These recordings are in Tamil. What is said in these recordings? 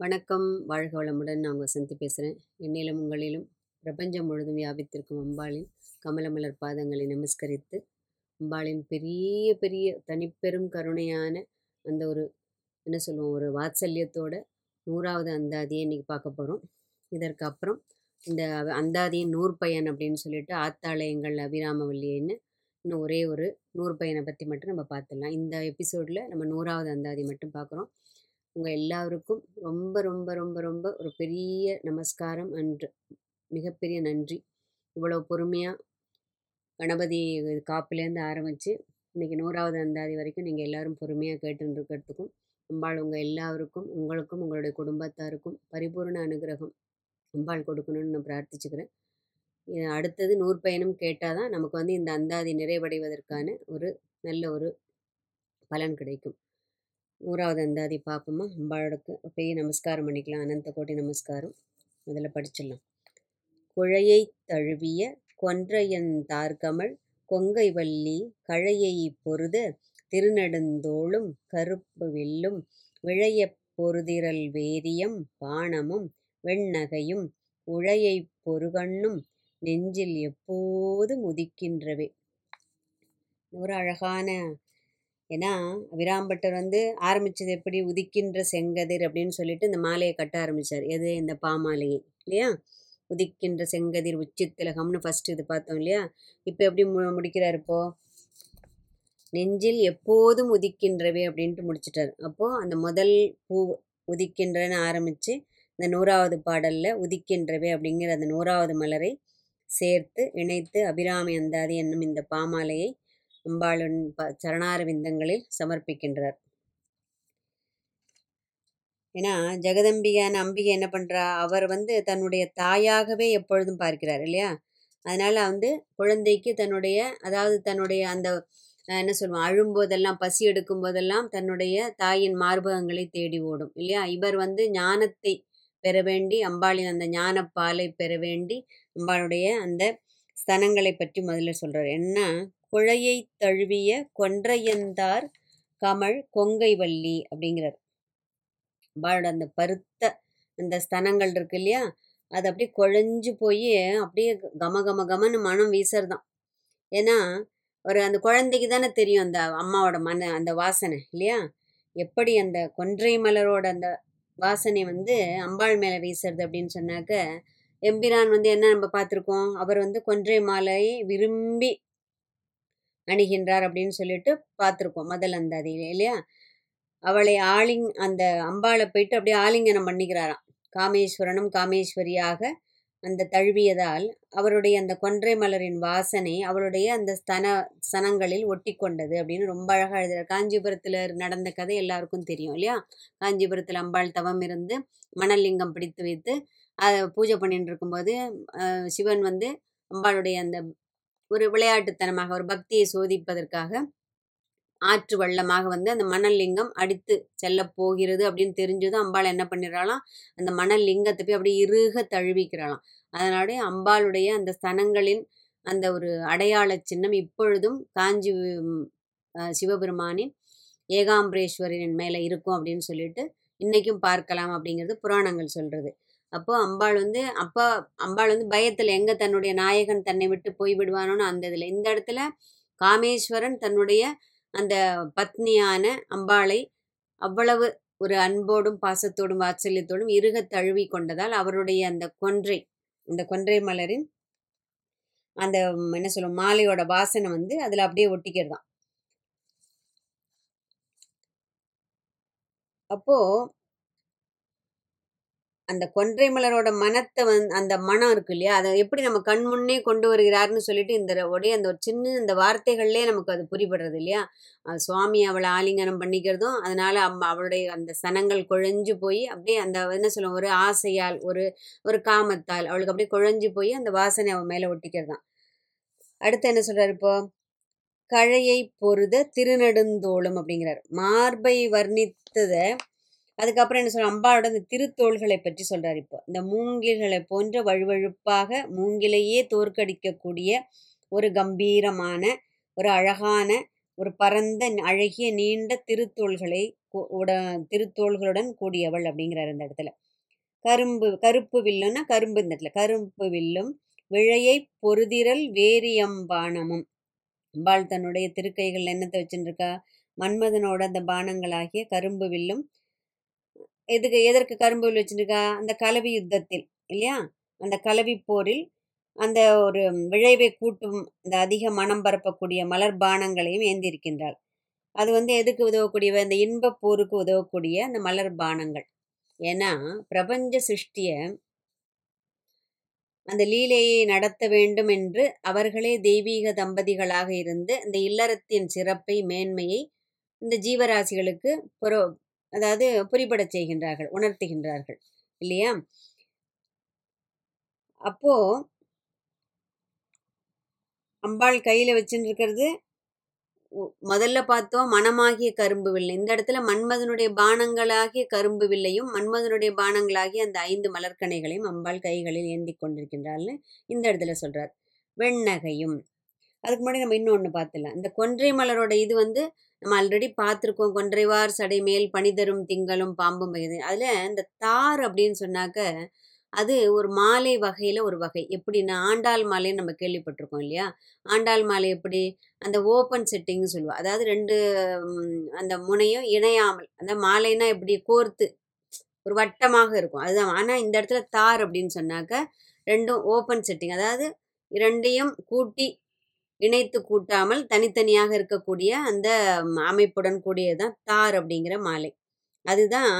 வணக்கம். வாழ்க வளமுடன். நான் உங்கள் சந்தி பேசுகிறேன். என்னிலும் உங்களிலும் பிரபஞ்சம் முழுதும் வியாபித்திருக்கும் அம்பாளின் கமலமலர் பாதங்களை நமஸ்கரித்து அம்பாளின் பெரிய பெரிய தனிப்பெரும் கருணையான அந்த ஒரு என்ன சொல்லுவோம் ஒரு வாத்சல்யத்தோட நூறாவது அந்தாதியை இன்றைக்கி பார்க்க போகிறோம். இதற்கு அப்புறம் இந்த அந்தாதியின் நூற்பயன் அப்படின்னு சொல்லிட்டு ஆத்தாளயங்கள் அபிராமவல்லின்னு இன்னும் ஒரே ஒரு நூறு பையனை பற்றி மட்டும் நம்ம பார்த்துடலாம். இந்த எபிசோடில் நம்ம நூறாவது அந்தாதி மட்டும் பார்க்குறோம். உங்கள் எல்லாருக்கும் ரொம்ப ரொம்ப ரொம்ப ரொம்ப ஒரு பெரிய நமஸ்காரம் அன்று மிகப்பெரிய நன்றி. இவ்வளோ பொறுமையாக கணபதி காப்புலேருந்து ஆரம்பித்து இன்றைக்கி நூறாவது அந்தாதி வரைக்கும் நீங்கள் எல்லோரும் பொறுமையாக கேட்டுருக்கிறதுக்கும் அம்பாள் உங்கள் எல்லாருக்கும் உங்களுக்கும் உங்களுடைய குடும்பத்தாருக்கும் பரிபூர்ண அனுகிரகம் அம்பாள் கொடுக்கணும்னு நான் பிரார்த்திச்சுக்கிறேன். அடுத்தது நூறு பயணம் கேட்டால் தான் நமக்கு வந்து இந்த அந்தாதி நிறைவடைவதற்கான ஒரு நல்ல ஒரு பலன் கிடைக்கும். நூறாவது அந்தாதி பார்ப்போமா அம்பாளுக்கு பெய்ய நமஸ்காரம் பண்ணிக்கலாம். அனந்த கோட்டி நமஸ்காரம். முதல்ல படிச்சிடலாம். குழையை தழுவிய கொன்றையன் தார்கமள் கொங்கை வள்ளி கழையை பொருத திருநெடுந்தோளும் கருப்பு வில்லும் விழைய பொருதிரல் வேரியம் பானமும் வெண்ணகையும் உழையை பொறுகண்ணும் நெஞ்சில் எப்போதும் உதிக்கின்றவே ஒரு அழகான ஏன்னா விராம்பட்டர் வந்து ஆரம்பித்தது எப்படி? உதிக்கின்ற செங்கதிர் அப்படின்னு சொல்லிட்டு இந்த மாலையை கட்ட ஆரம்பித்தார் எது? இந்த பாமாலையை இல்லையா? உதிக்கின்ற செங்கதிர் உச்சித்திலகம்னு ஃபஸ்ட்டு இது பார்த்தோம் இல்லையா? இப்போ எப்படி மு முடிக்கிறார் இப்போது நெஞ்சில் எப்போதும் உதிக்கின்றவே அப்படின்ட்டு முடிச்சிட்டார். அப்போது அந்த முதல் பூ உதிக்கின்றன்னு ஆரம்பித்து இந்த நூறாவது பாடலில் உதிக்கின்றவே அப்படிங்கிற அந்த நூறாவது மலரை சேர்த்து இணைத்து அபிராமி அந்தாதி என்னும் இந்த பாமாலையை அம்பாளின் சரணாரவிந்தங்களில் சமர்ப்பிக்கின்றார். ஏன்னா ஜெகதம்பிகான அம்பிகை என்ன பண்ணுறா அவர் வந்து தன்னுடைய தாயாகவே எப்பொழுதும் பார்க்கிறார் இல்லையா? அதனால் வந்து குழந்தைக்கு தன்னுடைய அதாவது தன்னுடைய அந்த என்ன சொல்லுவோம் அழும்போதெல்லாம் பசி எடுக்கும் போதெல்லாம் தன்னுடைய தாயின் மார்பகங்களை தேடி ஓடும் இல்லையா? இவர் வந்து ஞானத்தை பெற வேண்டி அம்பாளின் அந்த ஞானப்பாலை பெற வேண்டி அம்பாளுடைய அந்த ஸ்தனங்களை பற்றி முதல்ல சொல்கிறார் என்ன? குழையை தழுவிய கொன்றையந்தார் கமல் கொங்கை வள்ளி அப்படிங்கிறார். அம்பாளோட அந்த பருத்த அந்த ஸ்தனங்கள் இருக்கு இல்லையா? அது அப்படியே குழஞ்சு போய் அப்படியே கம கம கமன்னு மனம் வீசறதான் ஏன்னா ஒரு அந்த குழந்தைக்கு தானே தெரியும் அந்த அம்மாவோட மன அந்த வாசனை இல்லையா? எப்படி அந்த கொன்றை மலரோட அந்த வாசனை வந்து அம்பாள் மேலே வீசுறது அப்படின்னு சொன்னாக்க எம்பிரான் வந்து என்ன நம்ம பார்த்துருக்கோம்? அவர் வந்து கொன்றை மாலையை விரும்பி அணிகின்றார் அப்படின்னு சொல்லிட்டு பார்த்துருக்கோம் முதல் அந்த அதில் இல்லையா? அவளை ஆலிங் அந்த அம்பாளை போயிட்டு அப்படியே ஆலிங்கனம் பண்ணிக்கிறாராம். காமேஸ்வரனும் காமேஸ்வரியாக அந்த தழுவியதால் அவருடைய அந்த கொன்றை மலரின் வாசனை அவளுடைய அந்த ஸ்தன ஸ்தனங்களில் ஒட்டி கொண்டது அப்படின்னு ரொம்ப அழகாக எழுதுகிறார் காஞ்சிபுரத்தில் நடந்த கதை எல்லாருக்கும் தெரியும் இல்லையா? காஞ்சிபுரத்தில் அம்பாள் தவம் இருந்து மணலிங்கம் பிடித்து வைத்து அதை பூஜை பண்ணிட்டு இருக்கும்போது சிவன் வந்து அம்பாளுடைய அந்த ஒரு விளையாட்டுத்தனமாக ஒரு பக்தியை சோதிப்பதற்காக ஆற்று வள்ளமாக வந்து அந்த மணல் லிங்கம் அடித்து செல்ல போகிறது அப்படின்னு தெரிஞ்சதும் அம்பாள் என்ன பண்ணிடுறாளாம் அந்த மணல் லிங்கத்தை போய் அப்படியே இறுக தழுவிக்கிறாளாம். அதனாலே அம்பாளுடைய அந்த ஸ்தனங்களின் அந்த ஒரு அடையாள சின்னம் இப்பொழுதும் காஞ்சி சிவபெருமானின் ஏகாம்பரேஸ்வரின் மேலே இருக்கும் அப்படின்னு சொல்லிட்டு இன்றைக்கும் பார்க்கலாம் அப்படிங்கிறது புராணங்கள் சொல்கிறது அப்போது அம்பாள் வந்து அப்போ அம்பாள் வந்து பயத்தில் எங்கே தன்னுடைய நாயகன் தன்னை விட்டு போய் விடுவானோன்னு அந்த இதில். இந்த இடத்துல காமேஸ்வரன் தன்னுடைய அந்த பத்னியான அம்பாளை அவ்வளவு ஒரு அன்போடும் பாசத்தோடும் வாத்சல்யத்தோடும் இருக தழுவி கொண்டதால் அவருடைய அந்த கொன்றை அந்த கொன்றை மலரின் அந்த என்ன சொல்லும் மாலையோட வாசனை வந்து அதில் அப்படியே ஒட்டிக்கிறதான் அப்போது அந்த கொன்றை மலரோட மனத்தை வந் அந்த மனம் இருக்கு இல்லையா? அதை எப்படி நம்ம கண் முன்னே கொண்டு வருகிறாருன்னு சொல்லிட்டு இந்த உடைய அந்த ஒரு சின்ன இந்த வார்த்தைகள்லேயே நமக்கு அது புரிபடுறது இல்லையா? சுவாமி அவளை ஆலிங்கனம் பண்ணிக்கிறதும் அதனால அம்மா அவளுடைய அந்த சனங்கள் குழஞ்சு போய் அப்படியே அந்த என்ன சொல்லுவோம் ஒரு ஆசையால் ஒரு ஒரு காமத்தால் அவளுக்கு அப்படியே குழஞ்சு போய் அந்த வாசனை அவன் மேலே ஒட்டிக்கிறதான் அடுத்து என்ன சொல்றாரு இப்போ? கழையை பொருத திருநெடுந்தோளும் அப்படிங்கிறார். மார்பை வர்ணித்ததை அதுக்கப்புறம் என்ன சொல்ற அம்பாவோட இந்த திருத்தோள்களை பற்றி சொல்றாரு இப்போ. இந்த மூங்கில்களை போன்ற வழுவழுப்பாக மூங்கிலையே தோற்கடிக்கக்கூடிய ஒரு கம்பீரமான ஒரு அழகான ஒரு பரந்த அழகிய நீண்ட திருத்தோள்களை உட திருத்தோள்களுடன் கூடியவள் அப்படிங்கிறார் இந்த இடத்துல. கரும்பு கருப்பு வில்லுன்னா கரும்பு இந்த இடத்துல. கரும்பு வில்லும் விழையை பொருதிரல் வேரியம்பானமும். அம்பாள் தன்னுடைய திருக்கைகள் என்னத்தை வச்சுருக்கா மன்மதனோட அந்த பானங்களாகிய கரும்பு வில்லும் எதுக்கு எதற்கு கரும்பு வில் வச்சுருக்கா? அந்த கலவி யுத்தத்தில் இல்லையா? அந்த கலவி போரில் அந்த ஒரு விளைவை கூட்டும் அந்த அதிக மனம் பரப்பக்கூடிய மலர் பானங்களையும் ஏந்தியிருக்கின்றாள் அது வந்து எதுக்கு உதவக்கூடியவை? அந்த இன்பப் போருக்கு உதவக்கூடிய அந்த மலர் பானங்கள். ஏன்னா பிரபஞ்ச சிருஷ்டிய அந்த லீலையை நடத்த வேண்டும் என்று அவர்களே தெய்வீக தம்பதிகளாக இருந்து இந்த இல்லறத்தின் சிறப்பை மேன்மையை இந்த ஜீவராசிகளுக்கு புற அதாவது புரிபடச் செய்கின்றார்கள் உணர்த்துகின்றார்கள் இல்லையா? அப்போ அம்பாள் கையில வச்சுட்டு இருக்கிறது முதல்ல பார்த்தோம் மனமாகிய கரும்பு வில்லை. இந்த இடத்துல மன்மதனுடைய பானங்களாகிய கரும்பு வில்லையும் மன்மதனுடைய பானங்களாகிய அந்த ஐந்து மலர்கனைகளையும் அம்பாள் கைகளில் ஏந்தி கொண்டிருக்கின்றாள்னு இந்த இடத்துல சொல்றார். வெண்ணகையும். அதுக்கு முன்னாடி நம்ம இன்னொன்று பார்த்துலாம் இந்த கொன்றை மலரோட இது வந்து நம்ம ஆல்ரெடி பார்த்துருக்கோம். கொன்றைவார் சடை மேல் பனிதரும் திங்களும் பாம்பும் பெய்து அதில் இந்த தார் அப்படின்னு சொன்னாக்க அது ஒரு மாலை வகையில் ஒரு வகை. எப்படின்னா ஆண்டாள் மாலைன்னு நம்ம கேள்விப்பட்டிருக்கோம் இல்லையா? ஆண்டாள் மாலை எப்படி? அந்த ஓப்பன் செட்டிங்னு சொல்லுவோம் அதாவது ரெண்டு அந்த முனையும் இணையாமல். அந்த மாலைனா எப்படி? கோர்த்து. ஒரு வட்டமாக இருக்கும். அதுதான். ஆனால் இந்த இடத்துல தார் அப்படின்னு சொன்னாக்க ரெண்டும் ஓப்பன் செட்டிங் அதாவது இரண்டையும் கூட்டி இணைத்து கூட்டாமல் தனித்தனியாக இருக்கக்கூடிய அந்த அமைப்புடன் கூடியதுதான் தார் அப்படிங்கிற மாலை. அதுதான்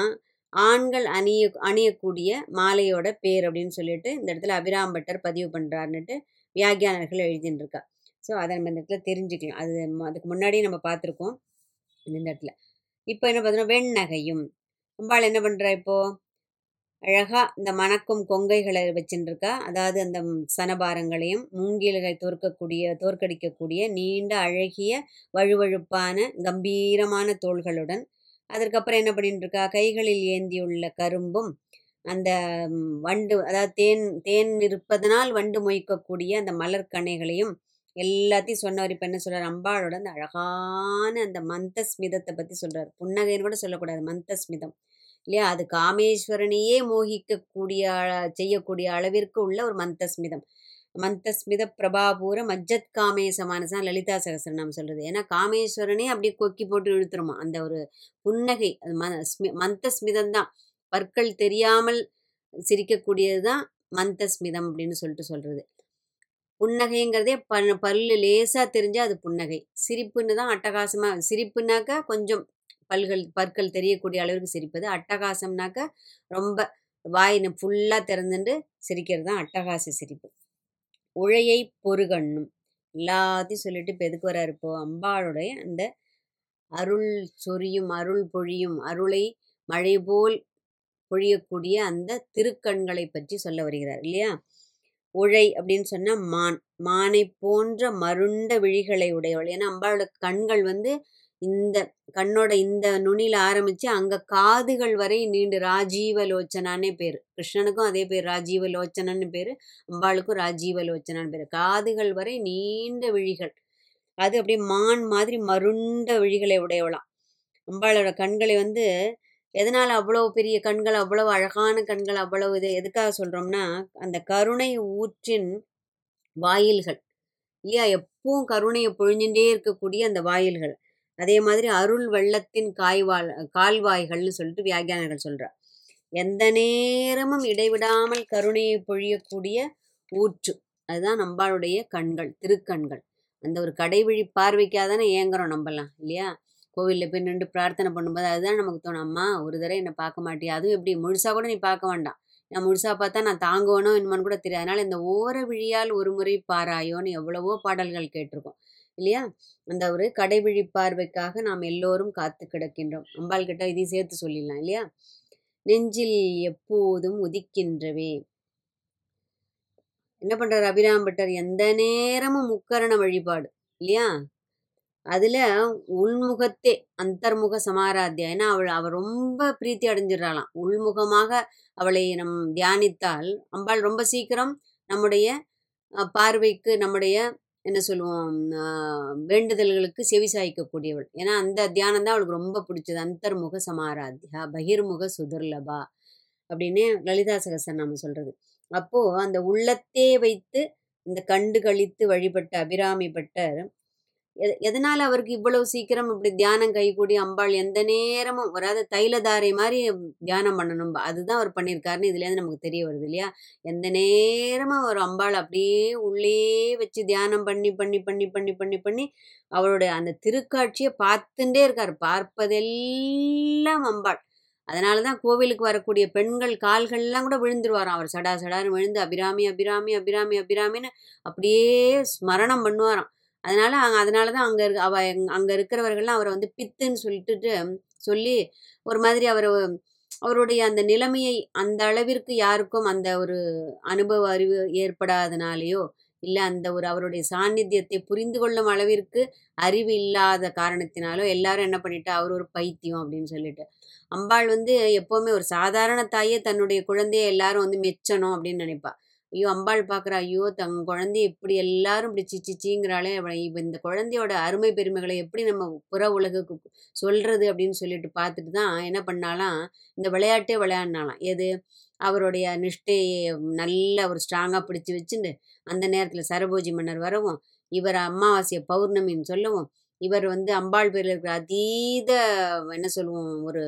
ஆண்கள் அணிய அணியக்கூடிய மாலையோட பேர் அப்படின்னு சொல்லிட்டு இந்த இடத்துல அபிராம்பட்டர் பதிவு பண்ணுறாருன்னுட்டு வியாக்கியானர்கள் எழுதின்னு இருக்கா ஸோ அதை நம்ம இந்த இடத்துல தெரிஞ்சுக்கலாம். அது அதுக்கு முன்னாடியே நம்ம பார்த்துருக்கோம். இந்த இடத்துல. இப்போ என்ன பார்த்தோன்னா வெண்ணகையும். அம்பாள் என்ன பண்ணுறா இப்போது அழகாக இந்த மணக்கும் கொங்கைகளை வச்சுட்டு அதாவது அந்த சனபாரங்களையும் மூங்கில்களை தோற்கக்கூடிய தோற்கடிக்கக்கூடிய நீண்ட அழகிய வழுவழுப்பான கம்பீரமான தோள்களுடன் அதற்கப்புறம் என்ன பண்ணிட்டுருக்கா கைகளில் ஏந்தியுள்ள கரும்பும் அந்த வண்டு அதாவது தேன் தேன் இருப்பதனால் வண்டு மொய்க்கக்கூடிய அந்த மலர்கணைகளையும் எல்லாத்தையும் சொன்னவர் இப்போ என்ன சொல்கிறார் அம்பாளோட அந்த அழகான அந்த மந்தஸ்மிதத்தை பற்றி சொல்கிறார் புன்னகைன்னு கூட சொல்லக்கூடாது. மந்தஸ்மிதம். இல்லையா? அது காமேஸ்வரனையே மோகிக்கக்கூடிய செய்யக்கூடிய அளவிற்கு உள்ள ஒரு மந்தஸ்மிதம். மந்தஸ்மித பிரபாபூர மஜ்ஜத் காமேச மானசம் லலிதா சகசரநாமம் சொல்கிறது ஏன்னா காமேஸ்வரனே அப்படியே கொக்கி போட்டு இழுத்துருமா? அந்த ஒரு புன்னகை. அது ம ஸ்மி மந்தஸ்மிதம் தான். பற்கள் தெரியாமல் சிரிக்கக்கூடியது தான் மந்தஸ்மிதம் அப்படின்னு சொல்லிட்டு சொல்கிறது புன்னகைங்கிறதே ப பல்லு லேசாக தெரிஞ்சால் அது புன்னகை. சிரிப்புன்னு தான் அட்டகாசமாக சிரிப்புனாக்கா கொஞ்சம் பல்கள் பற்கள் தெரியக்கூடிய அளவுக்கு சிரிப்பது. அட்டகாசம்னாக்கா ரொம்ப வாயினை ஃபுல்லாக திறந்துட்டு சிரிக்கிறது தான் அட்டகாச சிரிப்பு. உழையை பொறுகண்ணும் எல்லாத்தையும் சொல்லிட்டு இப்போ எதுக்கு வராரு? இப்போ அம்பாளுடைய அந்த அருள் சொரியும் அருள் பொழியும் அருளை மழை போல் பொழியக்கூடிய அந்த திருக்கண்களை பற்றி சொல்ல வருகிறார் இல்லையா? உழை அப்படின்னு சொன்னா மான். மானை போன்ற மருண்ட விழிகளை உடையவள். ஏன்னா அம்பாளோட கண்கள் வந்து இந்த கண்ணோட இந்த நுனியில் ஆரம்பித்து அங்கே காதுகள் வரை நீண்டு ராஜீவ லோச்சனானே பேர். கிருஷ்ணனுக்கும் அதே பேர் ராஜீவ லோச்சனன்னு பேர் அம்பாளுக்கும் ராஜீவ லோச்சனான்னு பேர். காதுகள் வரை நீண்ட விழிகள். அது அப்படியே மான் மாதிரி மருண்ட விழிகளை உடையவளாம். அம்பாளோட கண்களை வந்து எதனால் அவ்வளோ பெரிய கண்கள் அவ்வளவு அழகான கண்கள் அவ்வளவு இது எதுக்காக சொல்கிறோம்னா அந்த கருணை ஊற்றின் வாயில்கள். இல்லையா எப்பவும் கருணையை பொழிஞ்சுட்டே இருக்கக்கூடிய அந்த வாயில்கள். அதே மாதிரி அருள் வெள்ளத்தின் காய்வாள் கால்வாய்கள்னு சொல்லிட்டு வியாக்கியானர்கள் சொல்றா. எந்த நேரமும் இடைவிடாமல் கருணையை பொழியக்கூடிய ஊற்று. அதுதான் நம்பாளுடைய கண்கள் திருக்கண்கள். அந்த ஒரு கடைவிழி பார்வைக்காக தானே ஏங்குறோம் நம்பலாம் இல்லையா? கோவிலில் போய் நின்று பிரார்த்தனை பண்ணும்போது அதுதான் நமக்கு தோணும் அம்மா ஒரு தடவை என்னை பார்க்க மாட்டியா? அதுவும் எப்படி? முழுசா கூட நீ பார்க்க வேண்டாம். நான் முழுசா பார்த்தா நான் தாங்குவேனோ என்னமான்னு கூட தெரியாது. அதனால் இந்த ஓர விழியால் ஒரு முறை பாராயோன்னு எவ்வளவோ பாடல்கள் கேட்டிருக்கோம். இல்லையா? அந்த ஒரு கடைவிழி பார்வைக்காக நாம் எல்லோரும் காத்து கிடக்கின்றோம். அம்பாள் கிட்ட இதையும் சேர்த்து சொல்லிடலாம் இல்லையா? நெஞ்சில் எப்போதும் உதிக்கின்றவே. என்ன பண்றாரு அபிராம்பட்டர் எந்த நேரமும் முக்கரண வழிபாடு இல்லையா? அதுல உள்முகத்தே அந்தர்முக சமாராத்தியா? ஏன்னா அவள் அவ ரொம்ப பிரீத்தி அடைஞ்சிடறாளாம். உள்முகமாக அவளை நம் தியானித்தால் அம்பாள் ரொம்ப சீக்கிரம் நம்முடைய பார்வைக்கு நம்முடைய என்ன சொல்லுவோம் வேண்டுதல்களுக்கு செவி சாய்க்கக்கூடியவள். ஏன்னா அந்த தியானம் தான் அவளுக்கு ரொம்ப பிடிச்சது. அந்தர்முக சமாராத்யா பகிர்முக சுதுர்லபா அப்படின்னு லலிதா சகசரநாமம் சொல்றது. அப்போ அந்த உள்ளத்தே வைத்து இந்த கண்டு கழித்து வழிபட்ட அபிராமி பட்டர் எதனால அவருக்கு இவ்வளவு சீக்கிரம் இப்படி தியானம் கைகூடி அம்பாள் எந்த நேரமும் வராத தைலதாரை மாதிரி தியானம் பண்ணணும் அதுதான் அவர் பண்ணியிருக்காருன்னு இதுலேருந்து நமக்கு தெரிய வருது இல்லையா? எந்த நேரமும் அவர் அம்பாள் அப்படியே உள்ளே வச்சு தியானம் பண்ணி பண்ணி பண்ணி பண்ணி பண்ணி பண்ணி அவருடைய அந்த திருக்காட்சியை பார்த்துட்டே இருக்கார். பார்ப்பதெல்லாம் அம்பாள். அதனால தான் கோவிலுக்கு வரக்கூடிய பெண்கள் கால்கள்லாம் கூட விழுந்துருவாராம். அவர் சடா சடான்னு விழுந்து அபிராமி அபிராமி அபிராமி அபிராமின்னு அப்படியே ஸ்மரணம் பண்ணுவாராம். அதனால அங்கே அதனால தான் அங்கே இருக்க அவ அங்கே இருக்கிறவர்கள்லாம் அவரை வந்து பித்துன்னு சொல்லிட்டு சொல்லி ஒரு மாதிரி அவர் அவருடைய அந்த நிலைமையை அந்த அளவிற்கு யாருக்கும் அந்த ஒரு அனுபவ அறிவு ஏற்படாதனாலேயோ இல்லை அந்த ஒரு அவருடைய சாநித்தியத்தை புரிந்து கொள்ளும் அளவிற்கு அறிவு இல்லாத காரணத்தினாலோ எல்லாரும் என்ன பண்ணிட்டா அவர் ஒரு பைத்தியம் அப்படின்னு சொல்லிட்டு. அம்பாள் வந்து எப்போவுமே ஒரு சாதாரண தாயே தன்னுடைய குழந்தைய எல்லாரும் வந்து மெச்சணும் அப்படின்னு நினைப்பா. ஐயோ அம்பாள் பார்க்குறா ஐயோ தங்க குழந்தைய இப்படி எல்லாரும் இப்படி சிச்சி சீங்கிறாளே இந்த குழந்தையோட அருமை பெருமைகளை எப்படி நம்ம புற உலகுக்கு சொல்றது அப்படின்னு சொல்லிட்டு பார்த்துட்டு தான் என்ன பண்ணாலாம் இந்த விளையாட்டே விளையாடினாலாம் எது? அவருடைய நிஷ்டையை நல்ல ஒரு ஸ்ட்ராங்காக பிடிச்சி வச்சுட்டு அந்த நேரத்தில் சரபோஜி மன்னர் வரவும் இவர் அமாவாசையை பௌர்ணமின்னு சொல்லவும் இவர் வந்து அம்பாள் பேரில் இருக்கிற அதீத என்ன சொல்லுவோம் ஒரு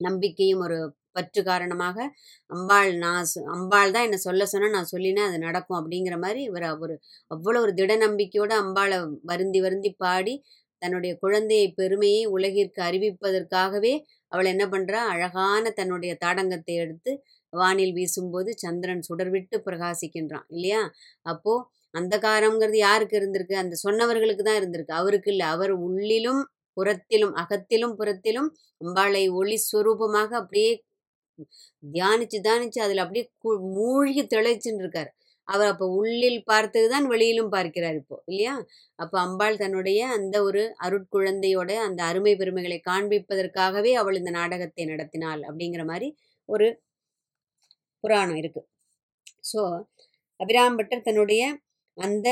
நம்பிக்கையும் ஒரு பற்று காரணமாக அம்பாள் நான் சொ- அம்பாள் தான் என்னை சொல்ல சொன்னால் நான் சொல்லினேன் அது நடக்கும் அப்படிங்கிற மாதிரி இவர் அவர் அவ்வளோ ஒரு திட நம்பிக்கையோடு அம்பாளை வருந்தி வருந்தி பாடி தன்னுடைய குழந்தையை பெருமையை உலகிற்கு அறிவிப்பதற்காகவே அவள் என்ன பண்ணுறா அழகான தன்னுடைய தாடங்கத்தை எடுத்து வானில் வீசும்போது சந்திரன் சுடர்விட்டு பிரகாசிக்கின்றான் இல்லையா? அப்போ அந்தகாரம்ங்கிறது யாருக்கு இருந்திருக்கு? அந்த சொன்னவர்களுக்கு தான் இருந்திருக்கு. அவருக்கு இல்லை. அவர் உள்ளிலும் புறத்திலும் அகத்திலும் புறத்திலும் அம்பாளை ஒளி ஸ்வரூபமாக அப்படியே தியானிச்சு தியானிச்சு அதில் அப்படியே மூழ்கி திளைச்சுன்னு இருக்கார். அவர் அப்போ உள்ளில் பார்த்தது தான் வெளியிலும் பார்க்கிறார் இப்போ இல்லையா? அப்போ அம்பாள் தன்னுடைய அந்த ஒரு அருட்குழந்தையோட அந்த அருமை பெருமைகளை காண்பிப்பதற்காகவே அவள் இந்த நாடகத்தை நடத்தினாள் அப்படிங்கிற மாதிரி ஒரு புராணம் இருக்கு. ஸோ அபிராம்பட்டர் தன்னுடைய அந்த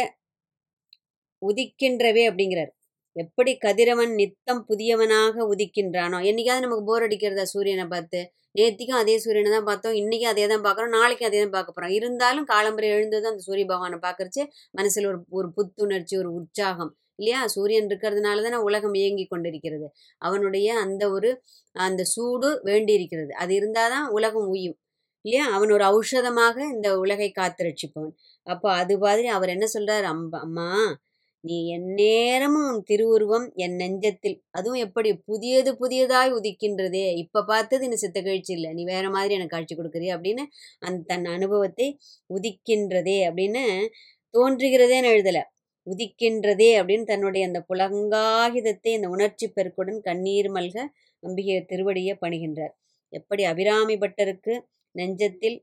உதிக்கின்றவே அப்படிங்கிறார். எப்படி கதிரவன் நித்தம் புதியவனாக உதிக்கின்றானோ? என்னைக்காவது நமக்கு போர் அடிக்கிறதா சூரியனை பார்த்து? நேத்திக்கும் அதே சூரியனை தான் பார்த்தோம். இன்னைக்கும் அதே தான் பார்க்குறோம். நாளைக்கும் அதே தான் பார்க்க போகிறோம் இருந்தாலும் காலம்பரை எழுந்ததும் அந்த சூரிய பகவானை பார்க்கறச்சு மனசில் ஒரு ஒரு புத்துணர்ச்சி ஒரு உற்சாகம் இல்லையா? சூரியன் இருக்கிறதுனால தானே உலகம் இயங்கி கொண்டிருக்கிறது. அவனுடைய அந்த ஒரு அந்த சூடு வேண்டி இருக்கிறது அது இருந்தால் தான் உலகம் உயும் இல்லையா? அவன் ஒரு ஔஷதமாக இந்த உலகை காத்து ரட்சிப்பவன். அப்போ அது மாதிரி அவர் என்ன சொல்றாரு? அம்மா அம்மா நீ எந்நேரமும் உன் திருவுருவம் என் நெஞ்சத்தில். அதுவும் எப்படி? புதியது புதியதாய் உதிக்கின்றதே. இப்போ பார்த்தது இந்த சித்த கழிச்சு இல்லை. நீ வேற மாதிரி எனக்கு காட்சி கொடுக்குறிய அப்படின்னு அந்த தன் அனுபவத்தை உதிக்கின்றதே அப்படின்னு தோன்றுகிறதேன்னு எழுதலை. உதிக்கின்றதே அப்படின்னு தன்னுடைய அந்த புலங்காகிதத்தை இந்த உணர்ச்சி பெருக்குடன் கண்ணீர் மல்க அம்பிகை திருவடியை பணிகின்றார். எப்படி அபிராமி பட்டருக்கு நெஞ்சத்தில்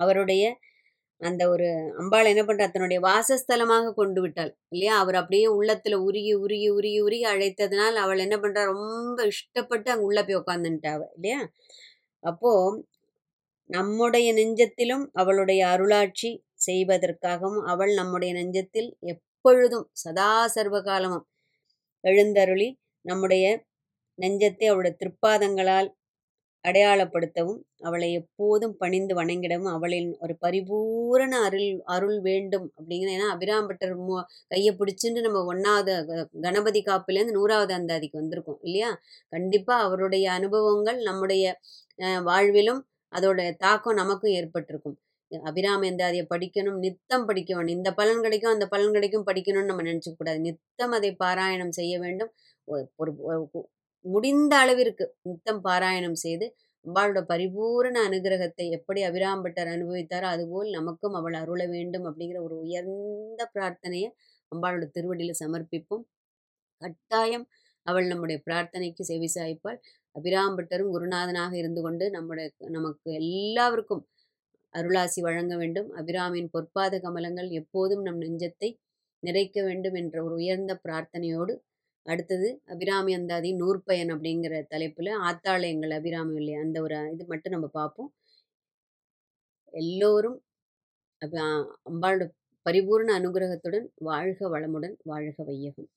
அவருடைய அந்த ஒரு அம்பாள் என்ன பண்ணுறா தன்னுடைய வாசஸ்தலமாக கொண்டு விட்டாள் இல்லையா? அவர் அப்படியே உள்ளத்துல உருகி உருகி உருகி உருகி அழைத்ததுனால் அவள் என்ன பண்றா? ரொம்ப இஷ்டப்பட்டு அங்க உள்ள போய் உட்காந்துட்டாவ இல்லையா? அப்போ நம்முடைய நெஞ்சத்திலும் அவளுடைய அருளாட்சி செய்வதற்காகவும் அவள் நம்முடைய நெஞ்சத்தில் எப்பொழுதும் சதா சர்வ காலமும் எழுந்தருளி நம்முடைய நெஞ்சத்தை அவளுடைய திருப்பாதங்களால் அடையாளப்படுத்தவும் அவளை எப்போதும் பணிந்து வணங்கிடவும் அவளின் ஒரு பரிபூரண அருள் அருள் வேண்டும் அப்படிங்கிற ஏன்னா அபிராம்பட்டர் மு கையை பிடிச்சிட்டு நம்ம ஒன்றாவது கணபதி காப்பிலேருந்து நூறாவது அந்தாதிக்கு வந்திருக்கோம் இல்லையா? கண்டிப்பாக அவருடைய அனுபவங்கள் நம்முடைய அஹ், வாழ்விலும் அதோட தாக்கம் நமக்கும் ஏற்பட்டிருக்கும். அபிராம எந்தாதியை படிக்கணும் நித்தம் படிக்க வேண்டும். இந்த பலன் கிடைக்கும் அந்த பலன் கிடைக்கும் படிக்கணும்னு நம்ம நினச்சிக்க கூடாது. நித்தம் அதை பாராயணம் செய்ய வேண்டும். ஒரு- முடிந்த அளவிற்கு நித்தம் பாராயணம் செய்து அம்பாளோட பரிபூரண அனுகிரகத்தை எப்படி அபிராம்பட்டர் அனுபவித்தாரோ அதுபோல் நமக்கும் அவள் அருள வேண்டும் அப்படிங்கிற ஒரு உயர்ந்த பிரார்த்தனையை அம்பாளோட திருவடியில் சமர்ப்பிப்போம். கட்டாயம் அவள் நம்முடைய பிரார்த்தனைக்கு செவிசாய்ப்பாள் அபிராம்பட்டரும் குருநாதனாக இருந்து கொண்டு நம்முடைய நமக்கு எல்லாருக்கும் அருளாசி வழங்க வேண்டும். அபிராமின் பொற்பாத கமலங்கள் எப்போதும் நம் நெஞ்சத்தை நிறைக்க வேண்டும் என்ற ஒரு உயர்ந்த பிரார்த்தனையோடு அடுத்தது அபிராமி அந்தாதி நூற்பயன் அப்படிங்கிற தலைப்பில் ஆத்தாளயங்கள் அபிராமி இல்லையா? அந்த ஒரு இது மட்டும் நம்ம பார்ப்போம். எல்லோரும் அம்பாளோட பரிபூர்ண அனுகிரகத்துடன் வாழ்க வளமுடன் வாழ்க வையகம்.